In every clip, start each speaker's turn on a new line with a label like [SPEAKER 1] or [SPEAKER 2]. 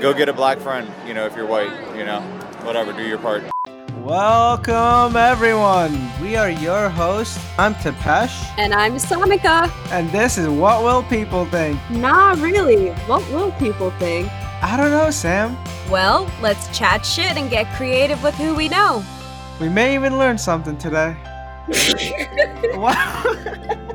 [SPEAKER 1] Go get a black friend, you know, if you're white, you know, whatever, do your part.
[SPEAKER 2] Welcome, everyone. We are your hosts. I'm Tepesh,
[SPEAKER 3] And I'm Samika.
[SPEAKER 2] and this is What Will People Think?
[SPEAKER 3] Not really. What will people think?
[SPEAKER 2] I don't know, Sam.
[SPEAKER 3] Well, let's chat shit and get creative with who we know.
[SPEAKER 2] We may even learn something today. wow.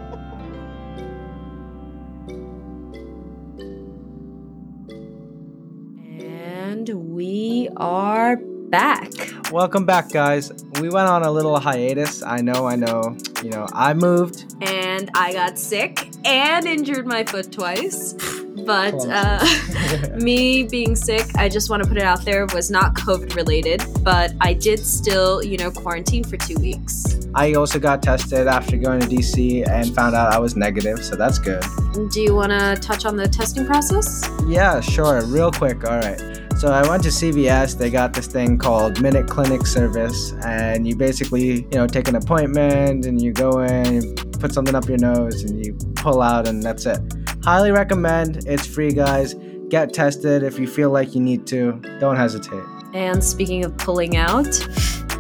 [SPEAKER 3] are back.
[SPEAKER 2] Welcome back, guys. We went on a little hiatus. I know, I know. You know, I moved.
[SPEAKER 3] And I got sick and injured my foot twice. But uh, me being sick, I just want to put it out there, was not COVID related. But I did still, you know, quarantine for two weeks.
[SPEAKER 2] I also got tested after going to DC and found out I was negative, so that's good.
[SPEAKER 3] Do you want to touch on the testing process?
[SPEAKER 2] Yeah, sure. Real quick. All right. So I went to CVS. They got this thing called Minute Clinic Service, and you basically, you know, take an appointment and you go in, you put something up your nose, and you pull out, and that's it. Highly recommend. It's free, guys. Get tested if you feel like you need to. Don't hesitate.
[SPEAKER 3] And speaking of pulling out,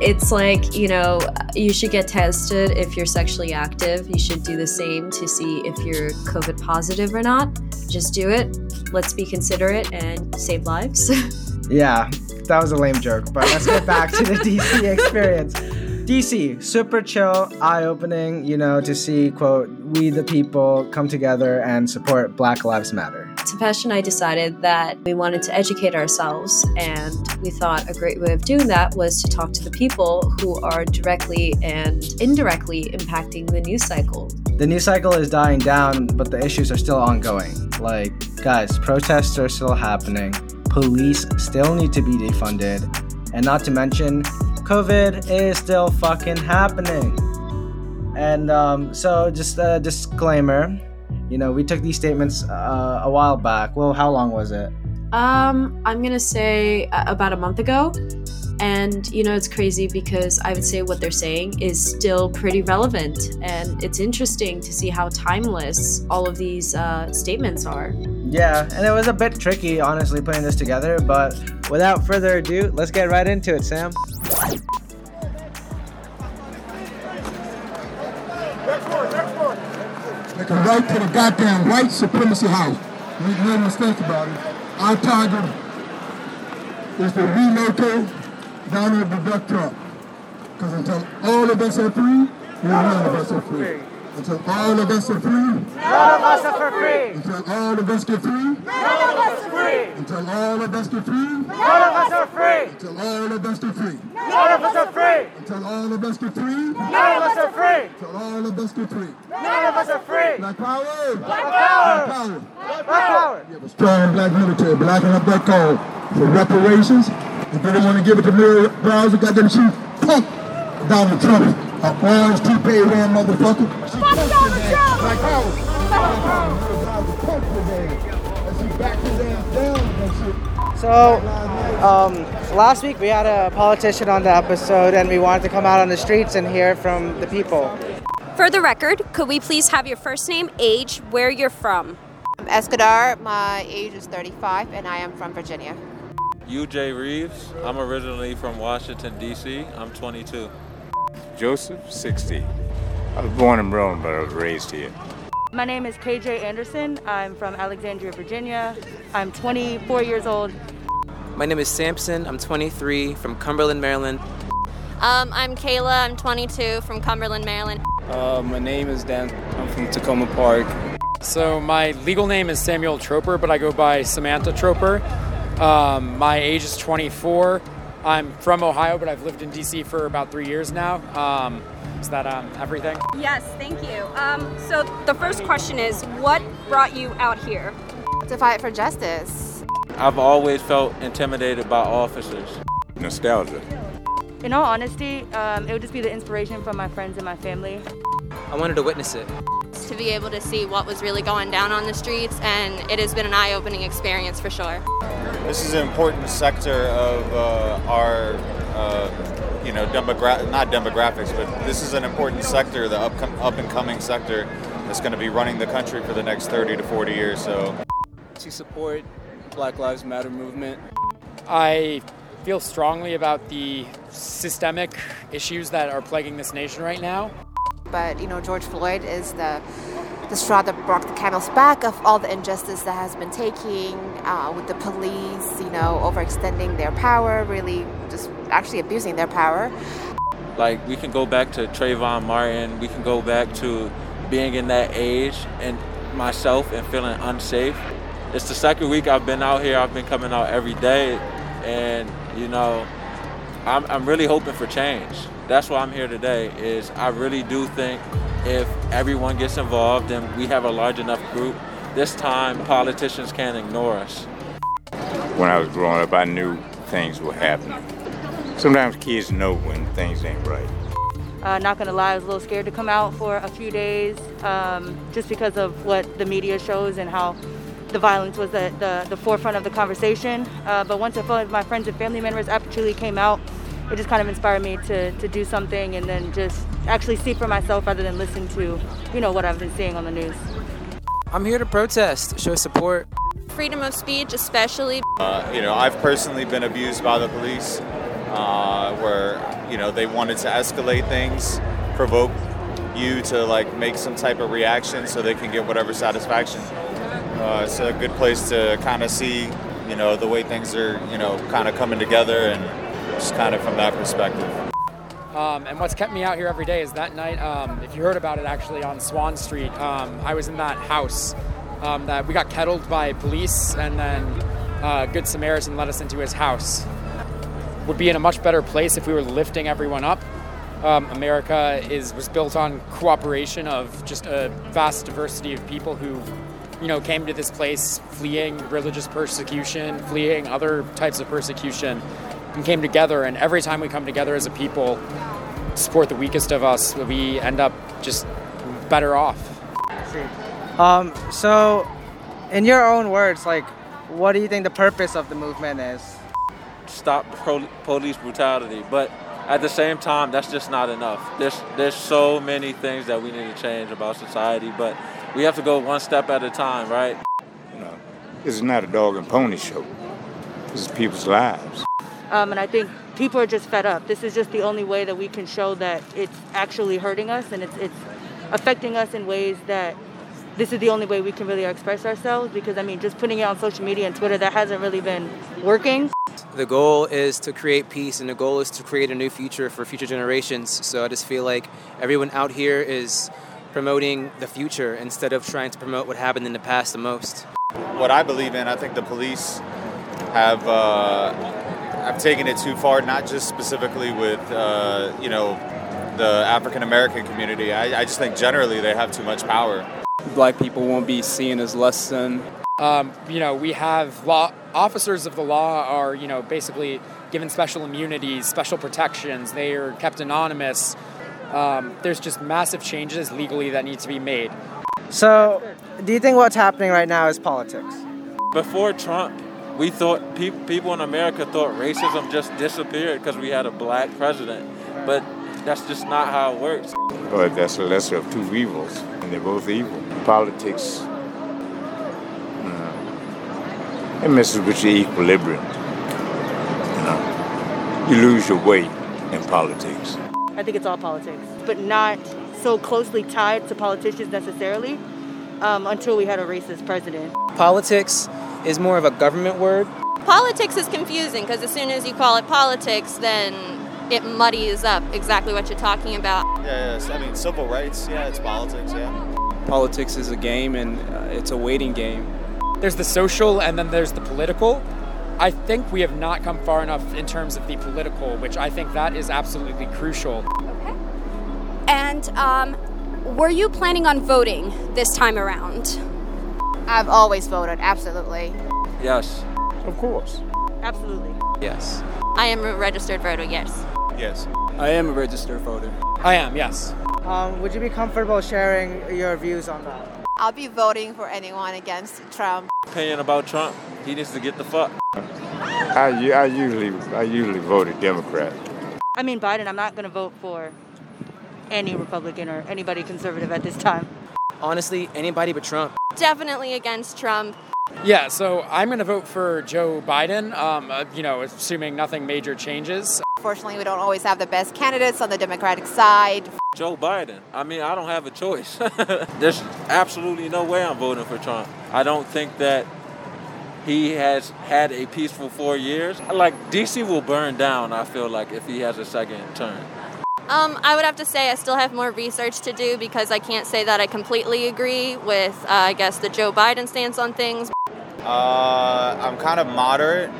[SPEAKER 3] it's like, you know, you should get tested if you're sexually active. You should do the same to see if you're COVID positive or not. Just do it. Let's be considerate and save lives.
[SPEAKER 2] Yeah, that was a lame joke, but let's get back to the DC experience. DC, super chill, eye opening, you know, to see, quote, we the people come together and support Black Lives Matter.
[SPEAKER 3] Tapesh and I decided that we wanted to educate ourselves, and we thought a great way of doing that was to talk to the people who are directly and indirectly impacting the news cycle.
[SPEAKER 2] The news cycle is dying down, but the issues are still ongoing. Like, guys, protests are still happening, police still need to be defunded, and not to mention, COVID is still fucking happening. And um, so, just a disclaimer you know, we took these statements uh, a while back. Well, how long was it?
[SPEAKER 3] Um, I'm gonna say about a month ago. And you know, it's crazy because I would say what they're saying is still pretty relevant. And it's interesting to see how timeless all of these uh, statements are.
[SPEAKER 2] Yeah, and it was a bit tricky, honestly, putting this together. But without further ado, let's get right into it, Sam.
[SPEAKER 4] They can right to the goddamn white supremacy house. Make no mistake about it. Our target is to relocate Donald the Duck Trump. Because until all of us are free, none of us are free. Until all of us are free, none of us are free. Until all of us get free, none of us are free. Until all of us get free, none of us are free. Until all of us get free, none of us are free. Until all of us get free, none of us are free. Until all of us get free, none of us are free. Black power, black power, black power, black power. We have a strong black military, blacking up that call for reparations. If they don't want to give it to Mary Bowser, goddamn shoot, punk Donald Trump, a orange toupee wearing motherfucker. Fuck Donald Trump! Black power. Black power. Mary Bowser, punk his ass. And she backed his ass down and shit.
[SPEAKER 2] So, um, last week we had a politician on the episode, and we wanted to come out on the streets and hear from the people.
[SPEAKER 5] For the record, could we please have your first name, age, where you're from?
[SPEAKER 6] I'm Escadar. My age is 35, and I am from Virginia.
[SPEAKER 7] UJ Reeves. I'm originally from Washington, D.C. I'm 22.
[SPEAKER 8] Joseph, 60. I was born in Rome, but I was raised here.
[SPEAKER 9] My name is KJ Anderson. I'm from Alexandria, Virginia. I'm 24 years old.
[SPEAKER 10] My name is Sampson. I'm 23 from Cumberland, Maryland.
[SPEAKER 5] Um, I'm Kayla. I'm 22 from Cumberland, Maryland.
[SPEAKER 11] Uh, my name is Dan. I'm from Takoma Park.
[SPEAKER 12] So my legal name is Samuel Troper, but I go by Samantha Troper. Um, my age is 24. I'm from Ohio, but I've lived in DC for about three years now. Um, is that um, everything?
[SPEAKER 5] Yes, thank you. Um, so the first question is, what brought you out here?
[SPEAKER 6] To fight for justice.
[SPEAKER 7] I've always felt intimidated by officers.
[SPEAKER 8] Nostalgia.
[SPEAKER 9] In all honesty, um, it would just be the inspiration from my friends and my family.
[SPEAKER 10] I wanted to witness it.
[SPEAKER 5] To be able to see what was really going down on the streets, and it has been an eye opening experience for sure.
[SPEAKER 1] This is an important sector of uh, our, uh, you know, demogra- not demographics, but this is an important sector, the up, up and coming sector that's going to be running the country for the next 30 to 40 years. So,
[SPEAKER 11] To support Black Lives Matter movement.
[SPEAKER 12] I feel strongly about the systemic issues that are plaguing this nation right now.
[SPEAKER 6] But you know, George Floyd is the the straw that broke the camel's back of all the injustice that has been taking uh, with the police, you know, overextending their power, really just actually abusing their power.
[SPEAKER 7] Like we can go back to Trayvon Martin, we can go back to being in that age and myself and feeling unsafe. It's the second week I've been out here. I've been coming out every day, and you know, I'm, I'm really hoping for change. That's why I'm here today. Is I really do think if everyone gets involved and we have a large enough group, this time politicians can't ignore us.
[SPEAKER 8] When I was growing up, I knew things were happening. Sometimes kids know when things ain't right.
[SPEAKER 9] Uh, not gonna lie, I was a little scared to come out for a few days um, just because of what the media shows and how the violence was at the, the forefront of the conversation. Uh, but once I felt like my friends and family members actually came out, it just kind of inspired me to, to do something and then just actually see for myself rather than listen to, you know, what I've been seeing on the news.
[SPEAKER 10] I'm here to protest, show support.
[SPEAKER 5] Freedom of speech, especially.
[SPEAKER 1] Uh, you know, I've personally been abused by the police, uh, where you know they wanted to escalate things, provoke you to like make some type of reaction so they can get whatever satisfaction. Uh, it's a good place to kind of see, you know, the way things are, you know, kind of coming together and just kind of from that perspective.
[SPEAKER 12] Um, and what's kept me out here every day is that night, um, if you heard about it actually on Swann Street, um, I was in that house um, that we got kettled by police, and then uh, Good Samaritan let us into his house. Would be in a much better place if we were lifting everyone up. Um, America is was built on cooperation of just a vast diversity of people who, you know, came to this place fleeing religious persecution, fleeing other types of persecution, and came together. And every time we come together as a people, to support the weakest of us, we end up just better off.
[SPEAKER 2] Um, so, in your own words, like, what do you think the purpose of the movement is?
[SPEAKER 7] Stop pro- police brutality, but at the same time, that's just not enough. There's there's so many things that we need to change about society, but we have to go one step at a time, right?
[SPEAKER 8] You know, this is not a dog and pony show. This is people's lives.
[SPEAKER 9] Um, and I think people are just fed up. This is just the only way that we can show that it's actually hurting us and it's, it's affecting us in ways that this is the only way we can really express ourselves because I mean just putting it on social media and Twitter that hasn't really been working.
[SPEAKER 10] The goal is to create peace and the goal is to create a new future for future generations. So I just feel like everyone out here is promoting the future instead of trying to promote what happened in the past the most.
[SPEAKER 1] What I believe in, I think the police have uh, have taken it too far. Not just specifically with uh, you know the African American community. I, I just think generally they have too much power.
[SPEAKER 11] Black people won't be seen as less than.
[SPEAKER 12] Um, you know, we have law officers of the law are you know basically given special immunities, special protections. They are kept anonymous. Um, there's just massive changes legally that need to be made.
[SPEAKER 2] So, do you think what's happening right now is politics?
[SPEAKER 7] Before Trump, we thought pe- people in America thought racism just disappeared because we had a black president, but that's just not how it works.
[SPEAKER 8] But that's the lesser of two evils, and they're both evil. Politics, it messes with your equilibrium. You know, you lose your way in politics.
[SPEAKER 9] I think it's all politics, but not so closely tied to politicians necessarily um, until we had a racist president.
[SPEAKER 10] Politics is more of a government word.
[SPEAKER 5] Politics is confusing because as soon as you call it politics, then it muddies up exactly what you're talking about.
[SPEAKER 1] Yeah, yes. I mean, civil rights. Yeah, it's politics. Yeah.
[SPEAKER 11] Politics is a game and uh, it's a waiting game.
[SPEAKER 12] There's the social and then there's the political. I think we have not come far enough in terms of the political, which I think that is absolutely crucial.
[SPEAKER 13] Okay. And um, were you planning on voting this time around?
[SPEAKER 6] I've always voted, absolutely.
[SPEAKER 7] Yes.
[SPEAKER 8] Of course.
[SPEAKER 9] Absolutely.
[SPEAKER 10] Yes.
[SPEAKER 5] I am a registered voter, yes.
[SPEAKER 1] Yes.
[SPEAKER 11] I am a registered voter.
[SPEAKER 12] I am, yes.
[SPEAKER 2] Um, would you be comfortable sharing your views on that?
[SPEAKER 6] I'll be voting for anyone against Trump.
[SPEAKER 7] Opinion about Trump, he needs to get the fuck.
[SPEAKER 8] I, I usually I usually voted Democrat.
[SPEAKER 9] I mean, Biden, I'm not going to vote for any Republican or anybody conservative at this time.
[SPEAKER 10] Honestly, anybody but Trump.
[SPEAKER 5] Definitely against Trump.
[SPEAKER 12] Yeah, so I'm going to vote for Joe Biden, um, uh, you know, assuming nothing major changes.
[SPEAKER 6] Fortunately, we don't always have the best candidates on the Democratic side.
[SPEAKER 7] Joe Biden. I mean, I don't have a choice. There's absolutely no way I'm voting for Trump. I don't think that he has had a peaceful four years. Like, DC will burn down, I feel like, if he has a second term.
[SPEAKER 5] Um, I would have to say I still have more research to do because I can't say that I completely agree with, uh, I guess, the Joe Biden stance on things.
[SPEAKER 1] Uh, I'm kind of moderate,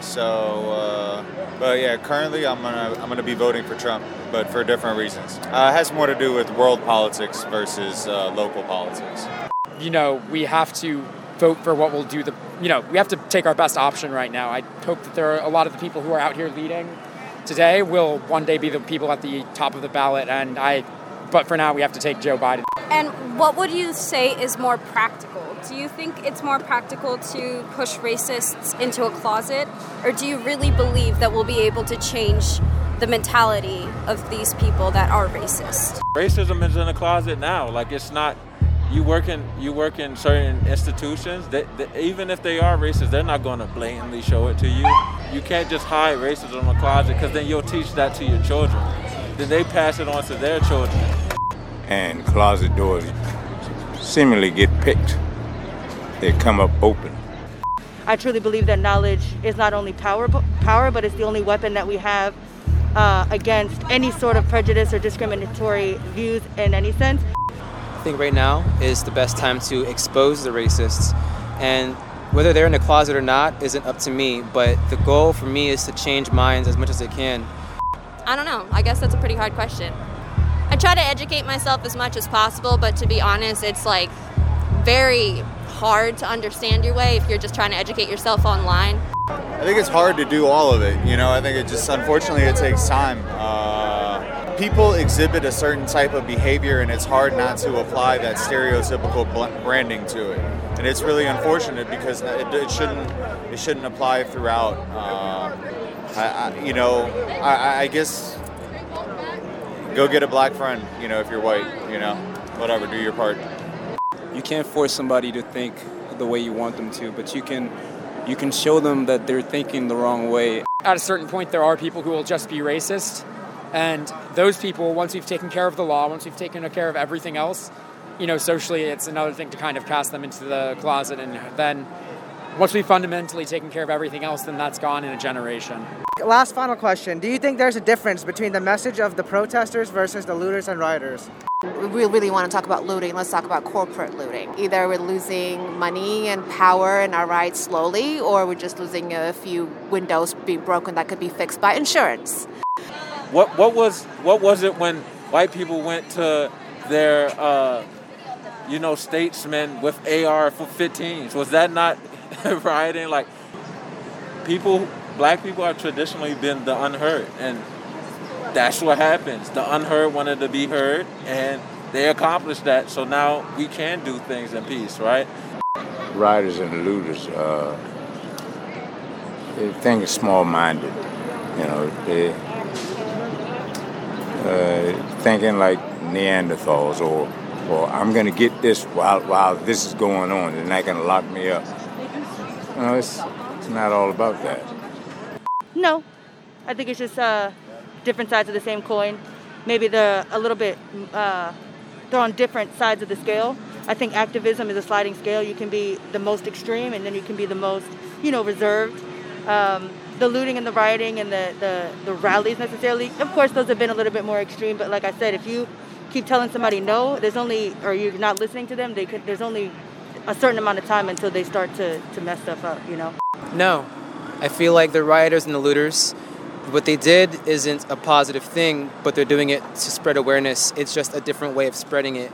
[SPEAKER 1] so. Uh, but yeah, currently I'm gonna I'm gonna be voting for Trump, but for different reasons. Uh, it has more to do with world politics versus uh, local politics.
[SPEAKER 12] You know, we have to vote for what will do the. You know, we have to take our best option right now. I hope that there are a lot of the people who are out here leading today will one day be the people at the top of the ballot, and I. But for now, we have to take Joe Biden.
[SPEAKER 13] And what would you say is more practical? Do you think it's more practical to push racists into a closet, or do you really believe that we'll be able to change the mentality of these people that are racist?
[SPEAKER 7] Racism is in the closet now. Like it's not. You work in you work in certain institutions. That, that even if they are racist, they're not going to blatantly show it to you. You can't just hide racism in the closet because then you'll teach that to your children. Then they pass it on to their children.
[SPEAKER 8] And closet doors seemingly get picked. They come up open.
[SPEAKER 9] I truly believe that knowledge is not only power, power, but it's the only weapon that we have uh, against any sort of prejudice or discriminatory views in any sense.
[SPEAKER 10] I think right now is the best time to expose the racists, and whether they're in the closet or not isn't up to me. But the goal for me is to change minds as much as I can.
[SPEAKER 5] I don't know. I guess that's a pretty hard question. I try to educate myself as much as possible, but to be honest, it's like very hard to understand your way if you're just trying to educate yourself online.
[SPEAKER 1] I think it's hard to do all of it. You know, I think it just unfortunately it takes time. Uh, people exhibit a certain type of behavior, and it's hard not to apply that stereotypical branding to it. And it's really unfortunate because it, it shouldn't it shouldn't apply throughout. Uh, I, I, you know, I, I guess go get a black friend. You know, if you're white. You know, whatever, do your part.
[SPEAKER 11] You can't force somebody to think the way you want them to, but you can you can show them that they're thinking the wrong way.
[SPEAKER 12] At a certain point, there are people who will just be racist, and those people, once we've taken care of the law, once we've taken care of everything else, you know, socially, it's another thing to kind of cast them into the closet, and then once we've fundamentally taken care of everything else, then that's gone in a generation.
[SPEAKER 2] Last final question. Do you think there's a difference between the message of the protesters versus the looters and rioters?
[SPEAKER 6] We really want to talk about looting. Let's talk about corporate looting. Either we're losing money and power and our rights slowly, or we're just losing a few windows being broken that could be fixed by insurance.
[SPEAKER 7] What what was what was it when white people went to their uh, you know statesmen with AR-15s? Was that not rioting? Like people, black people have traditionally been the unheard, and that's what happens. The unheard wanted to be heard, and they accomplished that. So now we can do things in peace, right?
[SPEAKER 8] Rioters and looters, uh, they think it's small-minded. You know, they uh, thinking like Neanderthals, or or I'm gonna get this while while this is going on. They're not gonna lock me up. Know, it's it's not all about that.
[SPEAKER 9] No, I think it's just uh, different sides of the same coin. Maybe they're a little bit, uh, they're on different sides of the scale. I think activism is a sliding scale. You can be the most extreme and then you can be the most, you know, reserved. Um, the looting and the rioting and the, the, the rallies necessarily, of course, those have been a little bit more extreme. But like I said, if you keep telling somebody no, there's only, or you're not listening to them, they could, there's only a certain amount of time until they start to, to mess stuff up, you know?
[SPEAKER 10] No. I feel like the rioters and the looters, what they did isn't a positive thing, but they're doing it to spread awareness. It's just a different way of spreading it.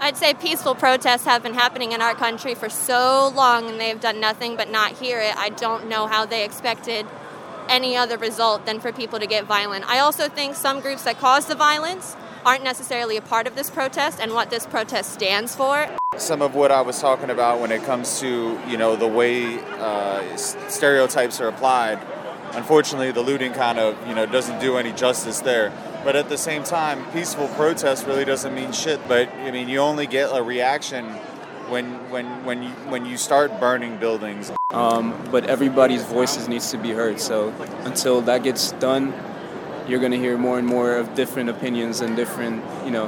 [SPEAKER 5] I'd say peaceful protests have been happening in our country for so long and they've done nothing but not hear it. I don't know how they expected any other result than for people to get violent. I also think some groups that cause the violence aren't necessarily a part of this protest and what this protest stands for.
[SPEAKER 1] Some of what I was talking about when it comes to you know the way uh, stereotypes are applied. Unfortunately, the looting kind of you know doesn't do any justice there. But at the same time, peaceful protest really doesn't mean shit. But I mean, you only get a reaction when when when you when you start burning buildings.
[SPEAKER 11] Um, but everybody's voices needs to be heard. So until that gets done, you're to hear more and more of different opinions and different, you know,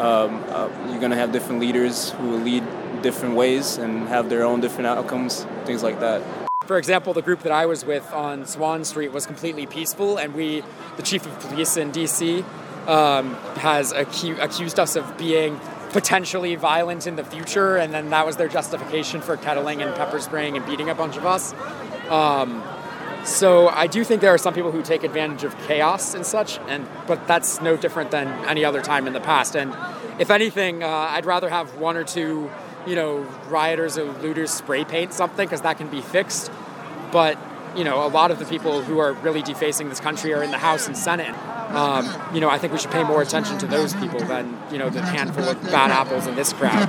[SPEAKER 11] um, uh, you're going to have different leaders who will lead different ways and have their own different outcomes, things like that.
[SPEAKER 12] For example, the group that I was with on Swann Street was completely peaceful, and we, the chief of police in DC, um, has acu- accused us of being potentially violent in the future, and then that was their justification for kettling and pepper spraying and beating a bunch of us. Um, so I do think there are some people who take advantage of chaos and such, and but that's no different than any other time in the past. And if anything, uh, I'd rather have one or two, you know, rioters or looters spray paint something because that can be fixed. But you know, a lot of the people who are really defacing this country are in the House and Senate. Um, you know, I think we should pay more attention to those people than you know the handful of bad apples in this crowd.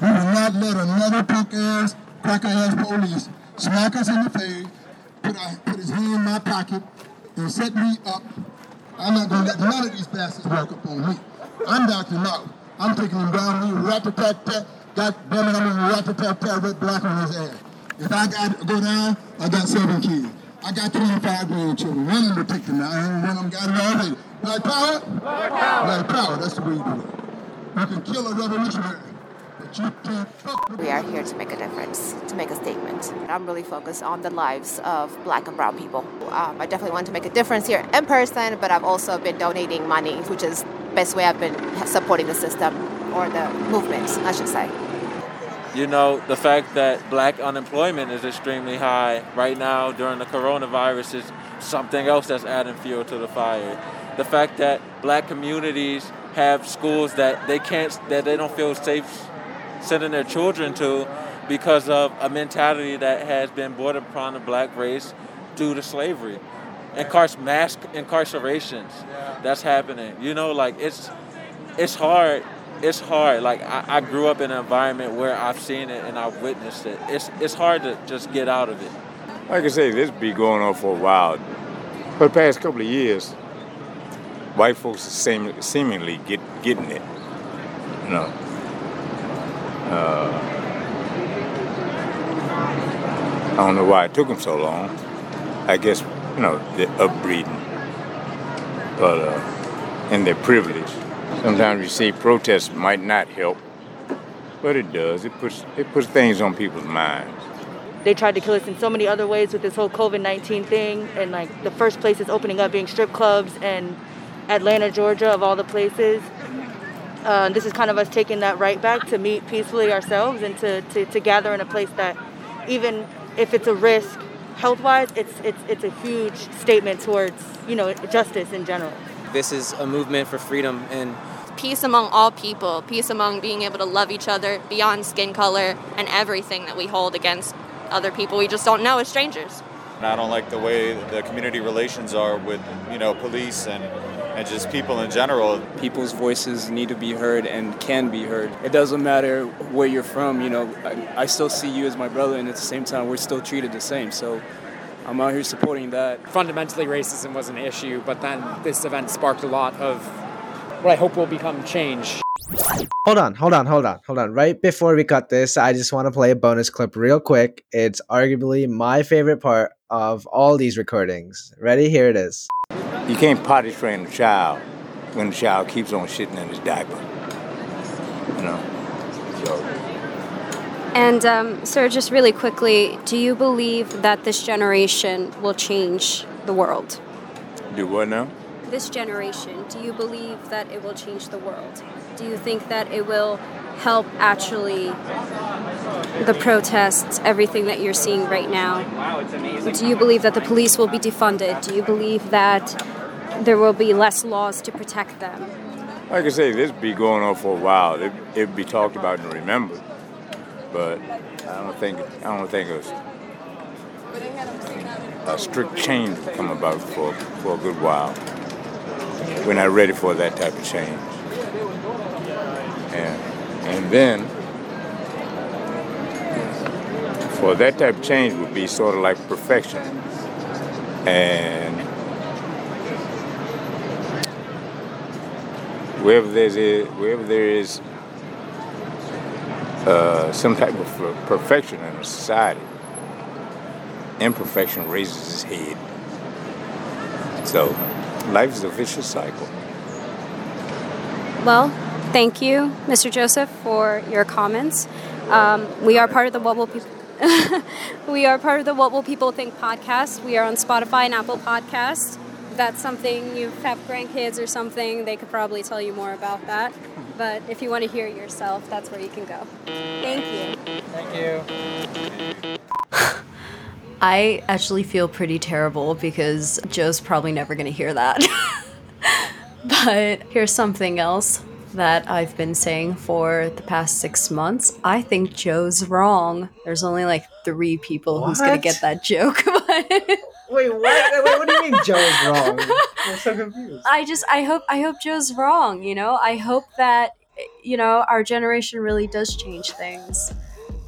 [SPEAKER 4] We will not let another punk ass, ass police smack us in the face, put, our, put his hand in my pocket, and set me up. I'm not going to let none of these bastards walk up on me. I'm Dr. No. I'm taking him down. He rat a tat tat. God damn it, I'm going to rat a tat tat red black on his ass. If I got to go down, I got seven kids. I got 25 grandchildren. One of them to take them down. One of them got it already. Black power? Black power. Black power. That's the way you do it. You can kill a revolutionary.
[SPEAKER 6] We are here to make a difference, to make a statement. I'm really focused on the lives of black and brown people. Um, I definitely want to make a difference here in person, but I've also been donating money, which is the best way I've been supporting the system or the movement, I should say.
[SPEAKER 7] You know, the fact that black unemployment is extremely high right now during the coronavirus is something else that's adding fuel to the fire. The fact that black communities have schools that they can't, that they don't feel safe sending their children to because of a mentality that has been brought upon the black race due to slavery. Incar- mass incarcerations, that's happening. You know, like it's it's hard. It's hard. Like I, I grew up in an environment where I've seen it and I've witnessed it. It's it's hard to just get out of it.
[SPEAKER 8] Like I say, this be going on for a while. For the past couple of years, white folks are seem, seemingly get, getting it. You know, uh, I don't know why it took them so long. I guess, you know, the upbreeding, but uh, and their privilege. Sometimes you see protests might not help, but it does. It puts it puts things on people's minds.
[SPEAKER 9] They tried to kill us in so many other ways with this whole COVID 19 thing, and like the first places opening up being strip clubs and Atlanta, Georgia, of all the places. Uh, this is kind of us taking that right back to meet peacefully ourselves and to, to, to gather in a place that, even if it's a risk health wise, it's, it's, it's a huge statement towards you know justice in general.
[SPEAKER 10] This is a movement for freedom and
[SPEAKER 5] peace among all people, peace among being able to love each other beyond skin color and everything that we hold against other people we just don't know as strangers.
[SPEAKER 1] And I don't like the way the community relations are with, you know, police and, and just people in general.
[SPEAKER 11] People's voices need to be heard and can be heard. It doesn't matter where you're from, you know, I, I still see you as my brother, and at the same time, we're still treated the same. So I'm out here supporting that.
[SPEAKER 12] Fundamentally, racism was an issue, but then this event sparked a lot of what I hope will become change.
[SPEAKER 2] Hold on, hold on, hold on, hold on. Right before we cut this, I just want to play a bonus clip real quick. It's arguably my favorite part of all these recordings. Ready? Here it is.
[SPEAKER 8] You can't potty train a child when the child keeps on shitting in his diaper. You know? So
[SPEAKER 13] And, um, sir, just really quickly, do you believe that this generation will change the world?
[SPEAKER 8] do what now?
[SPEAKER 13] This generation, do you believe that it will change the world? Do you think that it will help actually the protests, everything that you're seeing right now? Do you believe that the police will be defunded? Do you believe that there will be less laws to protect them?
[SPEAKER 8] Like I say, this be going on for a while. It it be talked about and remembered, but I don't think I don't think a, a strict change will come about for for a good while. We're not ready for that type of change, and and then for that type of change would be sort of like perfection, and wherever there's a, wherever there is uh, some type of perfection in a society. Imperfection raises its head. So, life is a vicious cycle.
[SPEAKER 13] Well, thank you, Mr. Joseph, for your comments. Um, we are part of the What Will People. we are part of the What Will People Think podcast. We are on Spotify and Apple Podcasts. If that's something you have grandkids or something, they could probably tell you more about that. But if you want to hear it yourself, that's where you can go. Thank you.
[SPEAKER 2] Thank you.
[SPEAKER 3] I actually feel pretty terrible because Joe's probably never going to hear that. but here's something else that I've been saying for the past six months. I think Joe's wrong. There's only like three people who's going to get that joke.
[SPEAKER 2] Wait, what? Wait, what do you mean Joe's wrong? I'm so confused.
[SPEAKER 3] I just I hope I hope Joe's wrong, you know? I hope that you know, our generation really does change things.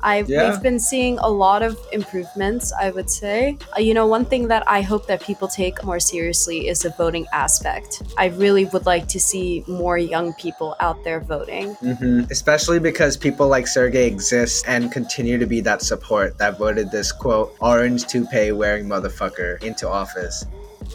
[SPEAKER 3] I
[SPEAKER 2] Yeah.
[SPEAKER 3] we've been seeing a lot of improvements, I would say. Uh, you know, one thing that I hope that people take more seriously is the voting aspect. I really would like to see more young people out there voting.
[SPEAKER 2] hmm Especially because people like Sergey exist and continue to be that support that voted this quote orange toupee wearing motherfucker into office.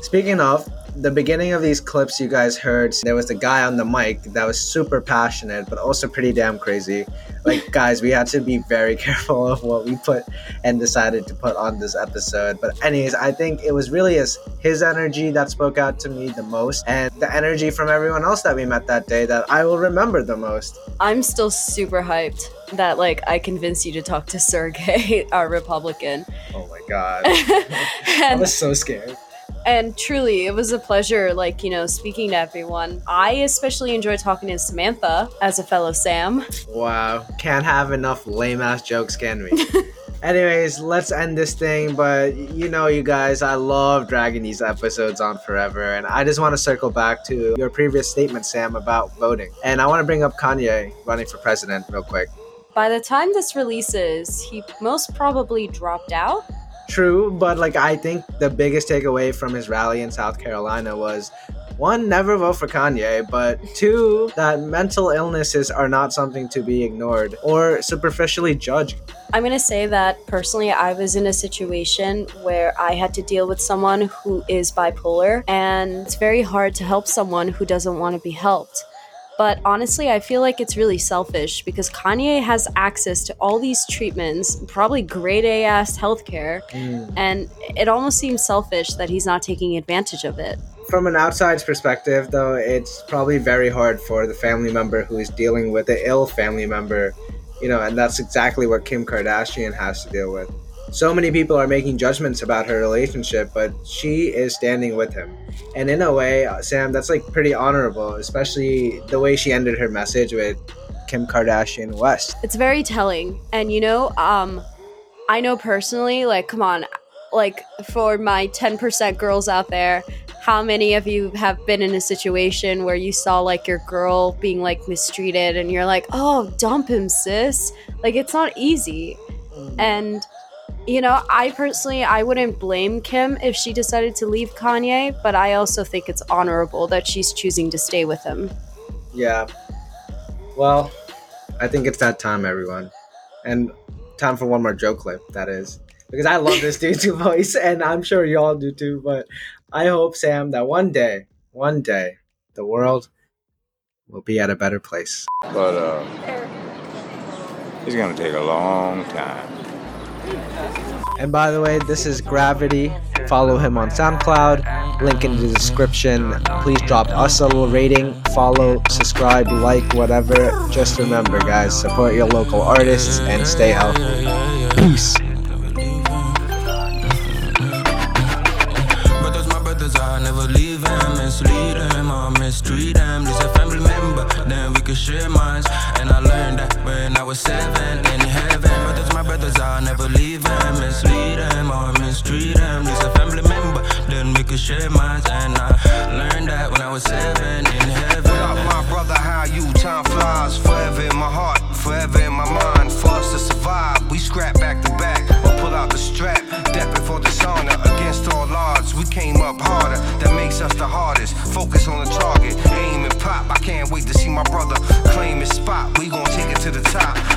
[SPEAKER 2] Speaking of, the beginning of these clips you guys heard, there was the guy on the mic that was super passionate, but also pretty damn crazy. Like, guys, we had to be very careful of what we put and decided to put on this episode. But, anyways, I think it was really his, his energy that spoke out to me the most, and the energy from everyone else that we met that day that I will remember the most.
[SPEAKER 3] I'm still super hyped that like I convinced you to talk to Sergey, our Republican.
[SPEAKER 2] Oh my god. I was so scared.
[SPEAKER 3] And truly it was a pleasure like you know speaking to everyone i especially enjoy talking to samantha as a fellow sam
[SPEAKER 2] Wow. Can't have enough lame ass jokes, can we? Anyways, let's end this thing. But you know, you guys, I love dragging these episodes on forever. And I just want to circle back to your previous statement, Sam, about voting. And I want to bring up Kanye running for president real quick.
[SPEAKER 3] by the time this releases he most probably dropped out
[SPEAKER 2] True, but like I think the biggest takeaway from his rally in South Carolina was one, never vote for Kanye, but two, that mental illnesses are not something to be ignored or superficially judged.
[SPEAKER 3] i'm going to say that personally i was in a situation where i had to deal with someone who is bipolar and it's very hard to help someone who doesn't want to be helped But honestly, I feel like it's really selfish because Kanye has access to all these treatments, probably grade A ass healthcare, mm. and it almost seems selfish that he's not taking advantage of it.
[SPEAKER 2] From an outside's perspective, though, it's probably very hard for the family member who is dealing with the ill family member, you know, and that's exactly what Kim Kardashian has to deal with. So many people are making judgments about her relationship, but she is standing with him. And in a way, uh, Sam, that's like pretty honorable, especially the way she ended her message with Kim Kardashian West.
[SPEAKER 3] It's very telling. And you know, um, I know personally, like, come on, like for my 10% girls out there, how many of you have been in a situation where you saw like your girl being like mistreated and you're like, oh, dump him, sis? Like, it's not easy. And, you know, I personally, I wouldn't blame Kim if she decided to leave Kanye, but I also think it's honorable that she's choosing to stay with him.
[SPEAKER 2] Yeah. Well, I think it's that time, everyone. And time for one more joke clip, that is. Because I love this dude's voice, and I'm sure you all do too. But I hope, Sam, that one day, one day, the world will be at a better place.
[SPEAKER 8] But uh, it's gonna take a long time.
[SPEAKER 2] And by the way, this is Gravity. Follow him on SoundCloud. Link in the description. Please drop us a little rating, follow, subscribe, like, whatever. Just remember, guys, support your local artists and stay healthy. Peace.
[SPEAKER 14] Then we could share minds. And I learned that when I was seven in heaven. Brothers, my brothers, I'll never leave them, mislead them, or mistreat them. This a family member, then we could share minds. And I learned that when I was seven in heaven.
[SPEAKER 15] Up, my brother? How you? Time flies forever in my heart, forever in my mind. For us to survive, we scrap back to back or pull out the strap. Depping for dishonor against all odds. We came up harder, that makes us the hardest. Focus on the target, aim and pop. I can't wait to my brother claim his spot. We gon' take it to the top.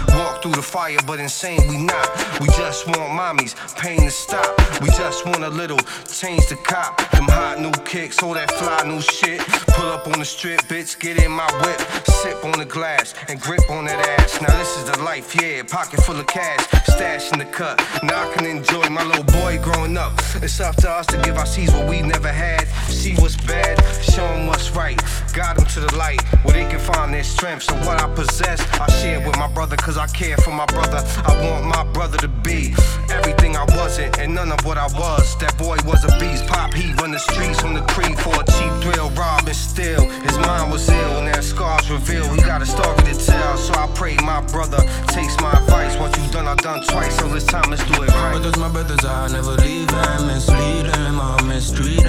[SPEAKER 15] Through the fire, but insane we not. We just want mommies, pain to stop. We just want a little change to cop. Them hot new kicks, all that fly new shit. Pull up on the strip, bitch, get in my whip. Sip on the glass and grip on that ass. Now this is the life, yeah. Pocket full of cash, stash in the cut. Now I can enjoy my little boy growing up. It's up to us to give our seeds what we never had. See what's bad, show them what's right. Guide them to the light where they can find their strength. So what I possess, I share with my brother cause I care for my brother. I want my brother to be everything I wasn't and none of what I was. That boy was a beast. Pop, he run the streets on the creek for a cheap thrill. Rob and steal. His mind was ill and that scars reveal. He got a story to tell. So I pray my brother takes my advice. What you done, I done twice. So this time let's do it right.
[SPEAKER 14] Brothers, my brothers, I'll never leave them, mislead them, I'll mistreat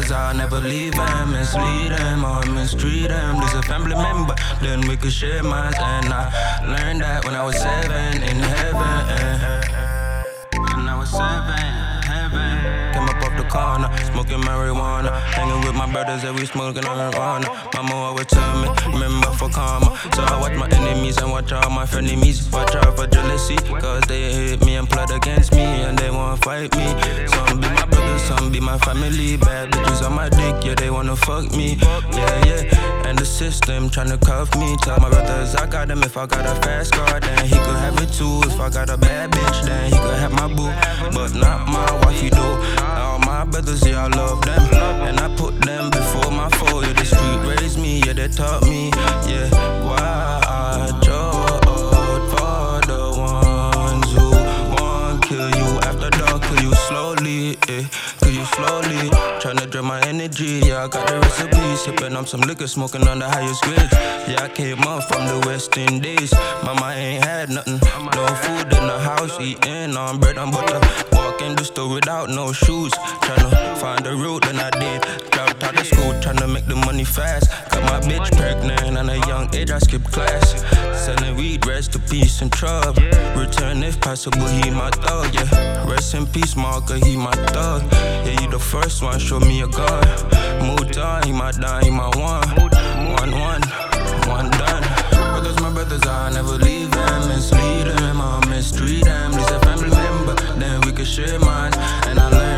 [SPEAKER 14] Brothers, I'll never leave them, mislead them, or mistreat them. There's a family member, then we could share minds. And I learned that when I was seven in heaven. Corner, smoking marijuana. Hanging with my brothers and we smoking marijuana. Mama always tell me, remember for karma. So I watch my enemies and watch all my frenemies. Watch out for jealousy, cause they hate me and plot against me and they wanna fight me. Some be my brothers, some be my family. Bad bitches on my dick, yeah, they wanna fuck me. Yeah, yeah. And the system tryna cuff me. Tell my brothers I got them if I got a fast car, then he could have it too. If I got a bad bitch, then he could have my boo. But not my wife, you do. All my brothers, yeah, I love them. And I put them before my foe. Yeah, the street raised me, yeah, they taught me. Yeah, Tryna drain my energy, yeah, I got the recipe. Sipping on some liquor, smoking on the highest grades. Yeah, I came up from the West Indies. Mama ain't had nothing. No food in the house, eating on bread and butter. Walk in the store without no shoes. Tryna find the route, then I did. Dropped out of school, tryna make the money fast. Got my bitch pregnant at a young age, I skipped class. Selling weed, rest in peace and trouble. Return if possible, he my thug, yeah. Rest in peace, Marker, he my thug. Yeah, you the first one, show me a gun. On, he my he my one. One, one, one done. Brothers, my brothers, I'll never leave them. Mislead them, I'll mistreat them. This a family member, then we could share mine. And I learned